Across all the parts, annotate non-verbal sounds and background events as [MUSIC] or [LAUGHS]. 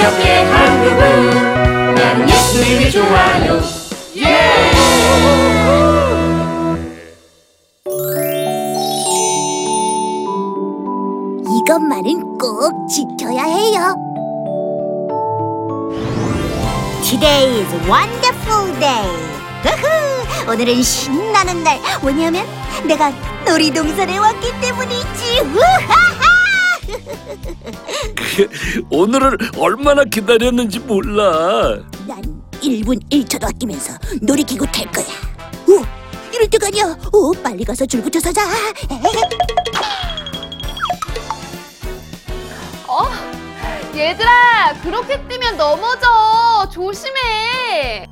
기억해 한국은 나는 예수님이 좋아요 예! 이것만은 꼭 지켜야 해요. Today is wonderful day. 오늘은 신나는 날. 왜냐하면 내가 놀이동산에 왔기 때문이지. 우하하! [LAUGHS] 오늘을 얼마나 기다렸는지 몰라. 난 1분 1초도 아끼면서 놀이기구 탈 거야. 오, 이럴 때가 아니야. 오, 빨리 가서 줄 붙여서 자. [LAUGHS] 어? 얘들아, 그렇게 뛰면 넘어져. 조심해.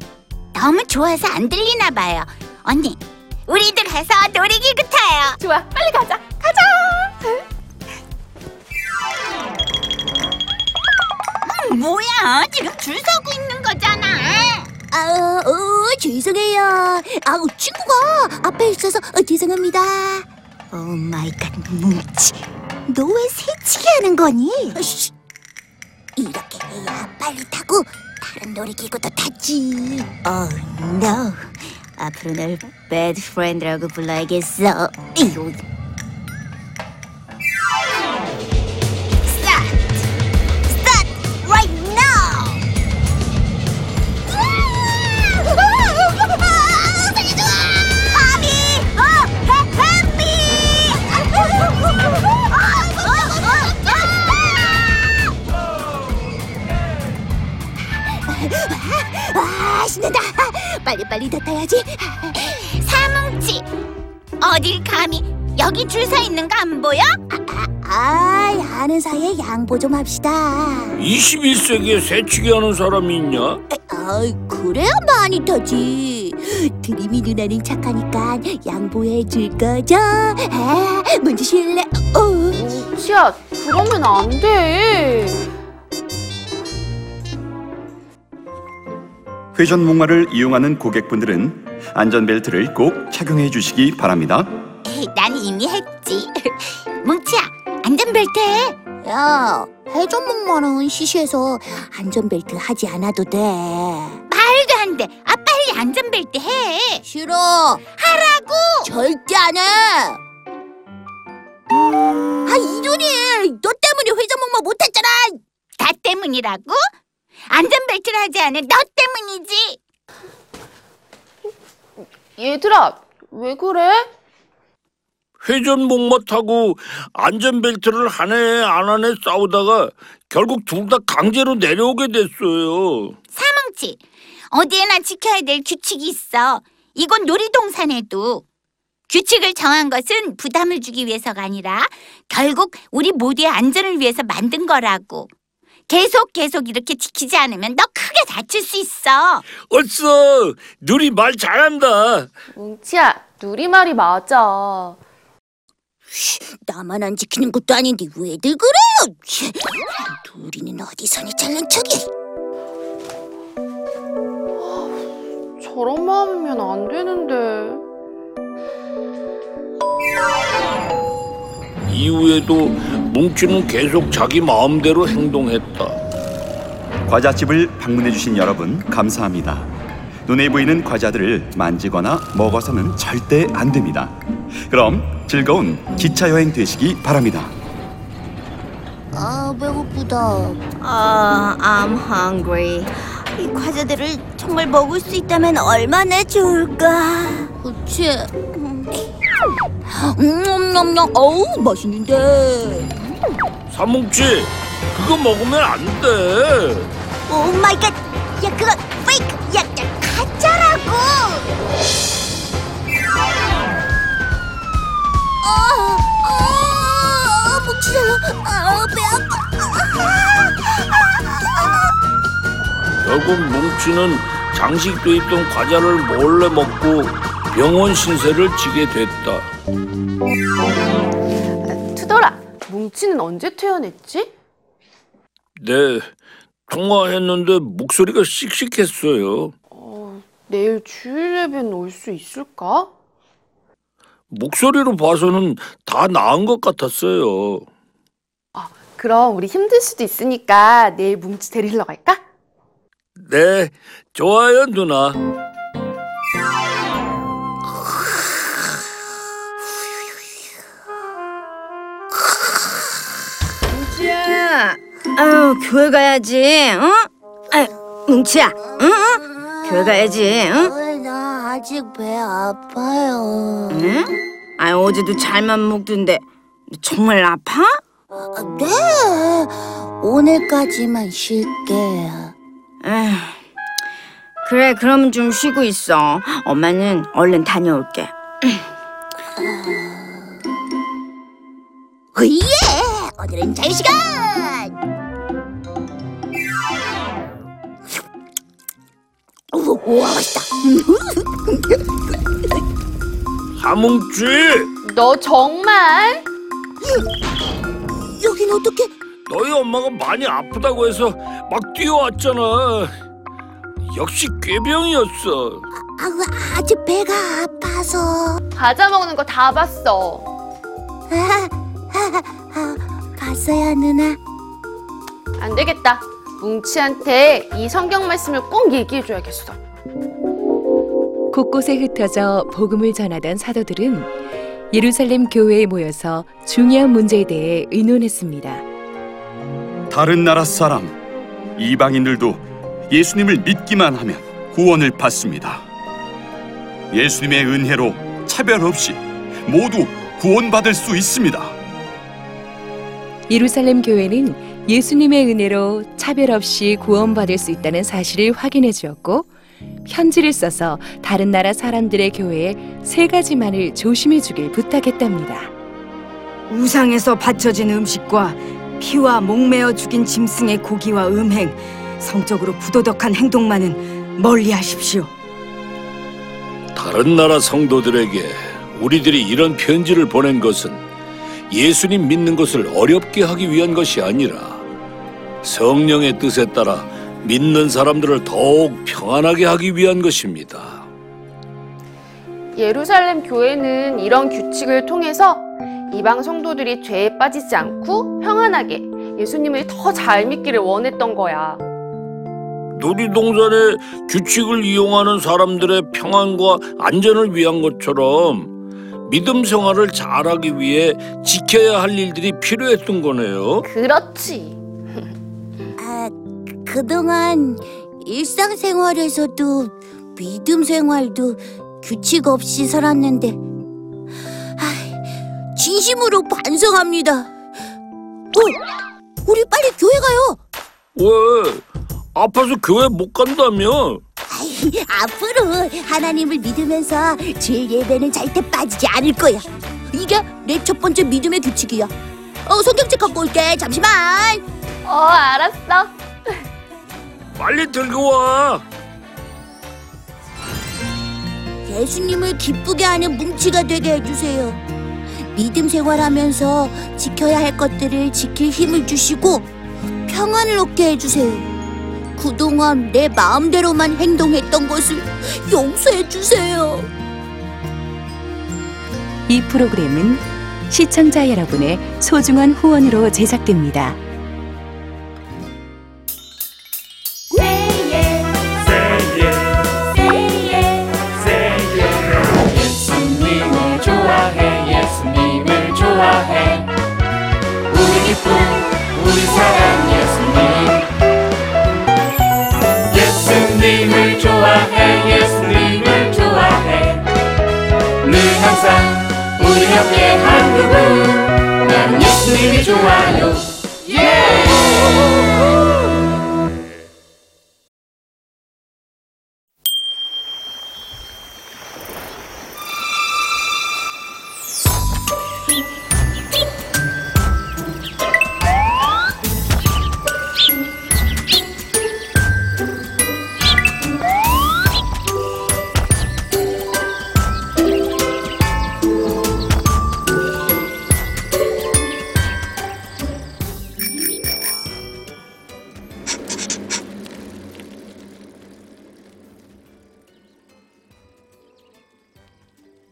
너무 좋아서 안 들리나 봐요. 언니, 우리도 가서 놀이기구 타요. 좋아, 빨리 가자. 가자. 뭐야? 지금 줄 서고 있는 거잖아. 아, 어, 죄송해요. 아우, 친구가 앞에 있어서 어, 죄송합니다. Oh my god, 뭉치. 너 왜 새치기 하는 거니? 이렇게 해야 빨리 타고 다른 놀이기구도 타지. 어, no. 앞으로 널 bad friend라고 불러야겠어. 이요. 헬미! 아, 신난다! 빨리빨리 더 타야지. 사뭉치! 어딜 감히 여기 줄 서 있는 거 안 보여? 아, 아, 아는 사이에 양보 좀 합시다. 21세기에 새치기 하는 사람이 있냐? 아, 그래야 많이 타지. 드림이 누나는 착하니까 양보해 줄 거죠? 아, 먼저 실래? 어. 치야, 그러면 안 돼. 회전 목마를 이용하는 고객분들은 안전벨트를 꼭 착용해 주시기 바랍니다. 난 이미 했지. [LAUGHS] 뭉치야, 안전벨트 해. 야, 회전목마는 시시해서 안전벨트 하지 않아도 돼. 말도 안 돼. 아, 빨리 안전벨트 해. 싫어. 하라고. 절대 안 해. 아, 이준이, 너 때문에 회전목마 못했잖아. 나 때문이라고? 안전벨트를 하지 않은 너 때문이지. 얘들아, 왜 그래? 회전 목마 타고 안전벨트를 하네 안 하네 싸우다가 결국 둘 다 강제로 내려오게 됐어요. 사망치 어디에나 지켜야 될 규칙이 있어. 이건 놀이동산에도 규칙을 정한 것은 부담을 주기 위해서가 아니라 결국 우리 모두의 안전을 위해서 만든 거라고. 계속 계속 이렇게 지키지 않으면 너 크게 다칠 수 있어. 어써 누리 말 잘한다. 뭉치야, 누리 말이 맞아. 나만 안 지키는 것도 아닌데 왜들 그래요? 둘이는 어디서니 잘난 척이? 저런 마음이면 안 되는데. 이후에도 뭉치는 계속 자기 마음대로 행동했다. 과자집을 방문해 주신 여러분 감사합니다. 눈에 보이는 과자들을 만지거나 먹어서는 절대 안 됩니다. 그럼 즐거운 기차 여행 되시기 바랍니다. 아 배고프다. 아 I'm hungry. 이 과자들을 정말 먹을 수 있다면 얼마나 좋을까. 그치. 음, 냠냠냠. 어우 맛있는데. 사뭉치 그거 먹으면 안 돼. Oh my god. 야 그거 fake. 야, 야 가짜라고. 아, 아, 뭉치잖아. 아, 배 아파. 결국 뭉치는 장식돼 있던 과자를 몰래 먹고 병원 신세를 지게 됐다. 뭉치는 언제 퇴원했지? 네, 통화했는데 목소리가 씩씩했어요. 어, 내일 주일 예배는 올 수 있을까? 목소리로 봐서는 다 나은 것 같았어요. 그럼 우리 힘들 수도 있으니까 내일 뭉치 데리러 갈까? 네, 좋아요, 누나. 아유 교회 가야지, 응? 아, 뭉치야, 응? 응? 교회 가야지, 응? 나 아직 배 아파요. 응? 아 어제도 잘만 먹던데 정말 아파? 네, 오늘까지만 쉴게요. 에휴, 그래 그러면 좀 쉬고 있어. 엄마는 얼른 다녀올게. 우와, 맛있다. [LAUGHS] 하뭉치, 너 정말? 여긴 어떻게? 너희 엄마가 많이 아프다고 해서 막 뛰어왔잖아. 역시 꾀병이었어. 아, 아직 배가 아파서. 과자 먹는 거 다 봤어. 아, 봤어요, 누나? 안 되겠다. 뭉치한테 이 성경 말씀을 꼭 얘기해줘야겠어. 곳곳에 흩어져 복음을 전하던 사도들은 예루살렘 교회에 모여서 중요한 문제에 대해 의논했습니다. 다른 나라 사람 이방인들도 예수님을 믿기만 하면 구원을 받습니다. 예수님의 은혜로 차별 없이 모두 구원받을 수 있습니다. 예루살렘 교회는 예수님의 은혜로 차별 없이 구원받을 수 있다는 사실을 확인해 주었고 편지를 써서 다른 나라 사람들의 교회에 세 가지만을 조심해 주길 부탁했답니다. 우상에서 바쳐진 음식과 피와 목매어 죽인 짐승의 고기와 음행, 성적으로 부도덕한 행동만은 멀리하십시오. 다른 나라 성도들에게 우리들이 이런 편지를 보낸 것은 예수님 믿는 것을 어렵게 하기 위한 것이 아니라 성령의 뜻에 따라 믿는 사람들을 더욱 평안하게 하기 위한 것입니다. 예루살렘 교회는 이런 규칙을 통해서 이방 성도들이 죄에 빠지지 않고 평안하게 예수님을 더 잘 믿기를 원했던 거야. 놀이동산의 규칙을 이용하는 사람들의 평안과 안전을 위한 것처럼 믿음 생활을 잘하기 위해 지켜야 할 일들이 필요했던 거네요. 그렇지. 아, 그동안 일상생활에서도 믿음 생활도 규칙 없이 살았는데 아, 진심으로 반성합니다. 어, 우리 빨리 교회 가요. 왜? 아파서 교회 못 간다며? 아이, 앞으로 하나님을 믿으면서 주일 예배는 절대 빠지지 않을 거야. 이게 내 첫 번째 믿음의 규칙이야. 어, 성경책 갖고 올게. 잠시만. 어, 알았어. 빨리 들고 와. 예수님을 기쁘게 하는 뭉치가 되게 해주세요. 믿음 생활하면서 지켜야 할 것들을 지킬 힘을 주시고 평안을 얻게 해주세요. 그동안 내 마음대로만 행동했던 것을 용서해 주세요. 이 프로그램은 시청자 여러분의 소중한 후원으로 제작됩니다. 우리 함께 한국은 난 예수님이 좋아요 예! Yeah!